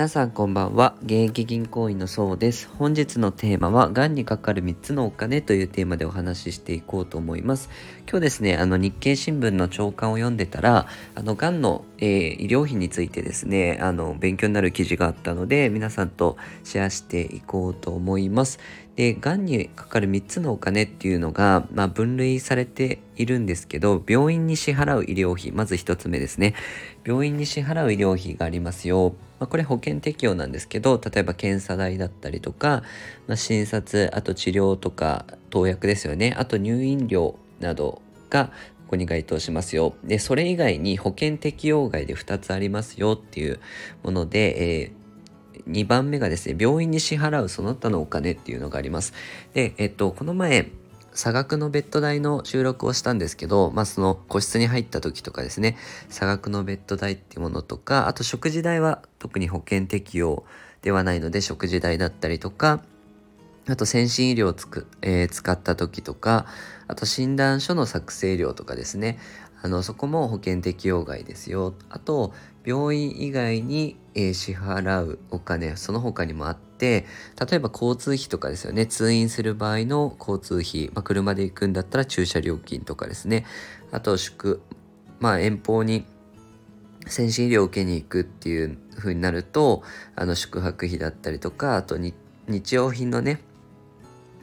皆さんこんばんは。現役銀行員のそうです。本日のテーマはがんにかかる3つのお金というテーマでお話ししていこうと思います。今日ですねあの日経新聞の朝刊を読んでたらあのがんの、えー、医療費についてですねあの勉強になる記事があったので皆さんとシェアしていこうと思います。で、がんにかかる3つのお金っていうのが、まあ、分類されているんですけど、病院に支払う医療費、まず1つ目ですね。病院に支払う医療費がありますよ。まあ、これ保険適用なんですけど、例えば検査代だったりとか、まあ、診察、あと治療とか投薬ですよね。あと入院料などがここに該当しますよ。で、それ以外に保険適用外で2つありますよっていうもので、えー2番目がですね、病院に支払うその他のお金っていうのがあります。で、えっと、この前、差額のベッド代の収録をしたんですけど、まあその個室に入った時とかですね、差額のベッド代っていうものとか、あと食事代は特に保険適用ではないので食事代だったりとか、あと先進医療をつく、えー、使った時とか、あと診断書の作成料とかですね、あのそこも保険適用外ですよ。あと病院以外に、えー、支払うお金その他にもあって例えば交通費とかですよね。通院する場合の交通費、まあ、車で行くんだったら駐車料金とかですね。あと宿まあ遠方に先進医療を受けに行くっていう風になるとあの宿泊費だったりとかあと日用品のね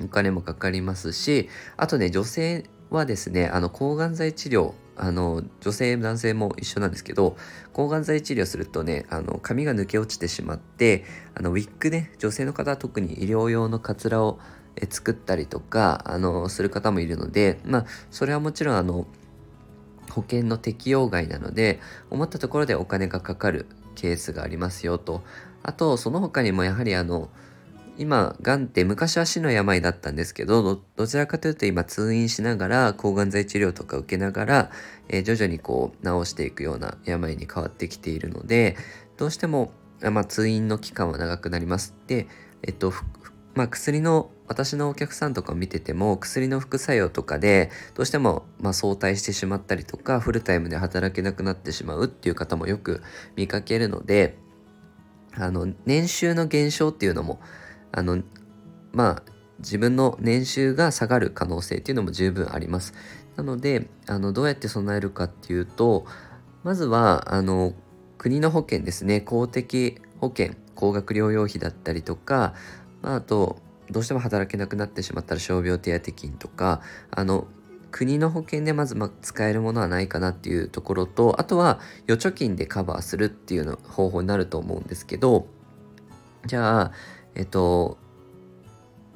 お金もかかりますしあとね女性はですねあの抗がん剤治療あの女性男性も一緒なんですけど抗がん剤治療するとねあの髪が抜け落ちてしまってあのウィッグね女性の方は特に医療用のカツラを作ったりとかあのする方もいるのでまあそれはもちろんあの保険の適用外なので思ったところでお金がかかるケースがありますよと。あとその他にもやはりあの今、がんって昔は死の病だったんですけど、どちらかというと今通院しながら抗がん剤治療とか受けながら、えー、徐々にこう治していくような病に変わってきているので、どうしても、まあ、通院の期間は長くなります。で、えっと、まあ、薬の私のお客さんとかを見てても薬の副作用とかでどうしてもま早退してしまったりとかフルタイムで働けなくなってしまうっていう方もよく見かけるのであの年収の減少っていうのもあのまあ自分の年収が下がる可能性っていうのも十分あります。なのであのどうやって備えるかっていうとまずはあの国の保険ですね公的保険高額療養費だったりとか、まあ、あとどうしても働けなくなってしまったら傷病手当金とかあの国の保険でまずま使えるものはないかなっていうところとあとは預貯金でカバーするっていうの方法になると思うんですけどじゃあえっと、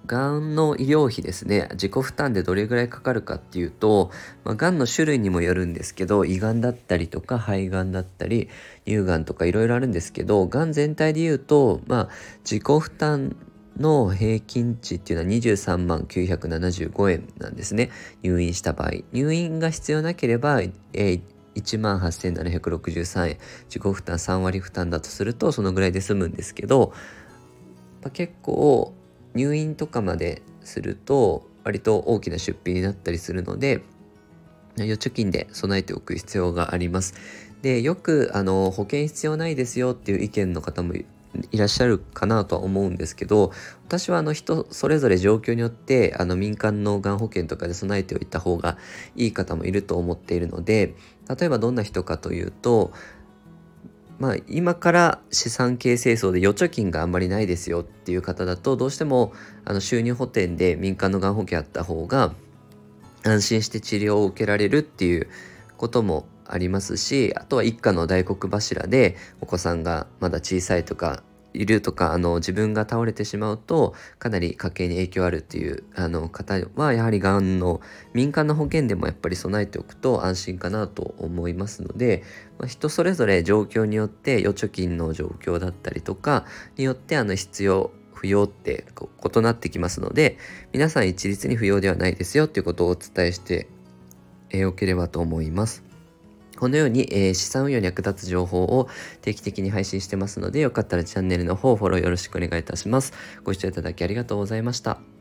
がんの医療費ですね、自己負担でどれぐらいかかるかっていうと、まあ、がんの種類にもよるんですけど、胃がんだったりとか、肺がんだったり、乳がんとかいろいろあるんですけど、がん全体で言うと、まあ、自己負担の平均値っていうのは23万975円なんですね。入院した場合。入院が必要なければ、えー1万8763円自己負担3割負担だとするとそのぐらいで済むんですけどまあ、結構入院とかまですると割と大きな出費になったりするので預貯金で備えておく必要があります。でよくあの保険必要ないですよっていう意見の方もいらっしゃるかなとは思うんですけど私はあの人それぞれ状況によってあの民間のがん保険とかで備えておいた方がいい方もいると思っているので例えばどんな人かというとまあ、今から資産形成層で預貯金があんまりないですよっていう方だとどうしてもあの収入補填で民間のがん保険あった方が安心して治療を受けられるっていうこともありますしあとは一家の大黒柱でお子さんがまだ小さいとかいるとかあの自分が倒れてしまうとかなり家計に影響あるっていうあの方はやはりがんの民間の保険でもやっぱり備えておくと安心かなと思いますので、まあ、人それぞれ状況によって預貯金の状況だったりとかによってあの必要不要って異なってきますので皆さん一律に不要ではないですよっていうことをお伝えしておければと思います。このように、えー、資産運用に役立つ情報を定期的に配信してますので、よかったらチャンネルの方フォローよろしくお願いいたします。ご視聴いただきありがとうございました。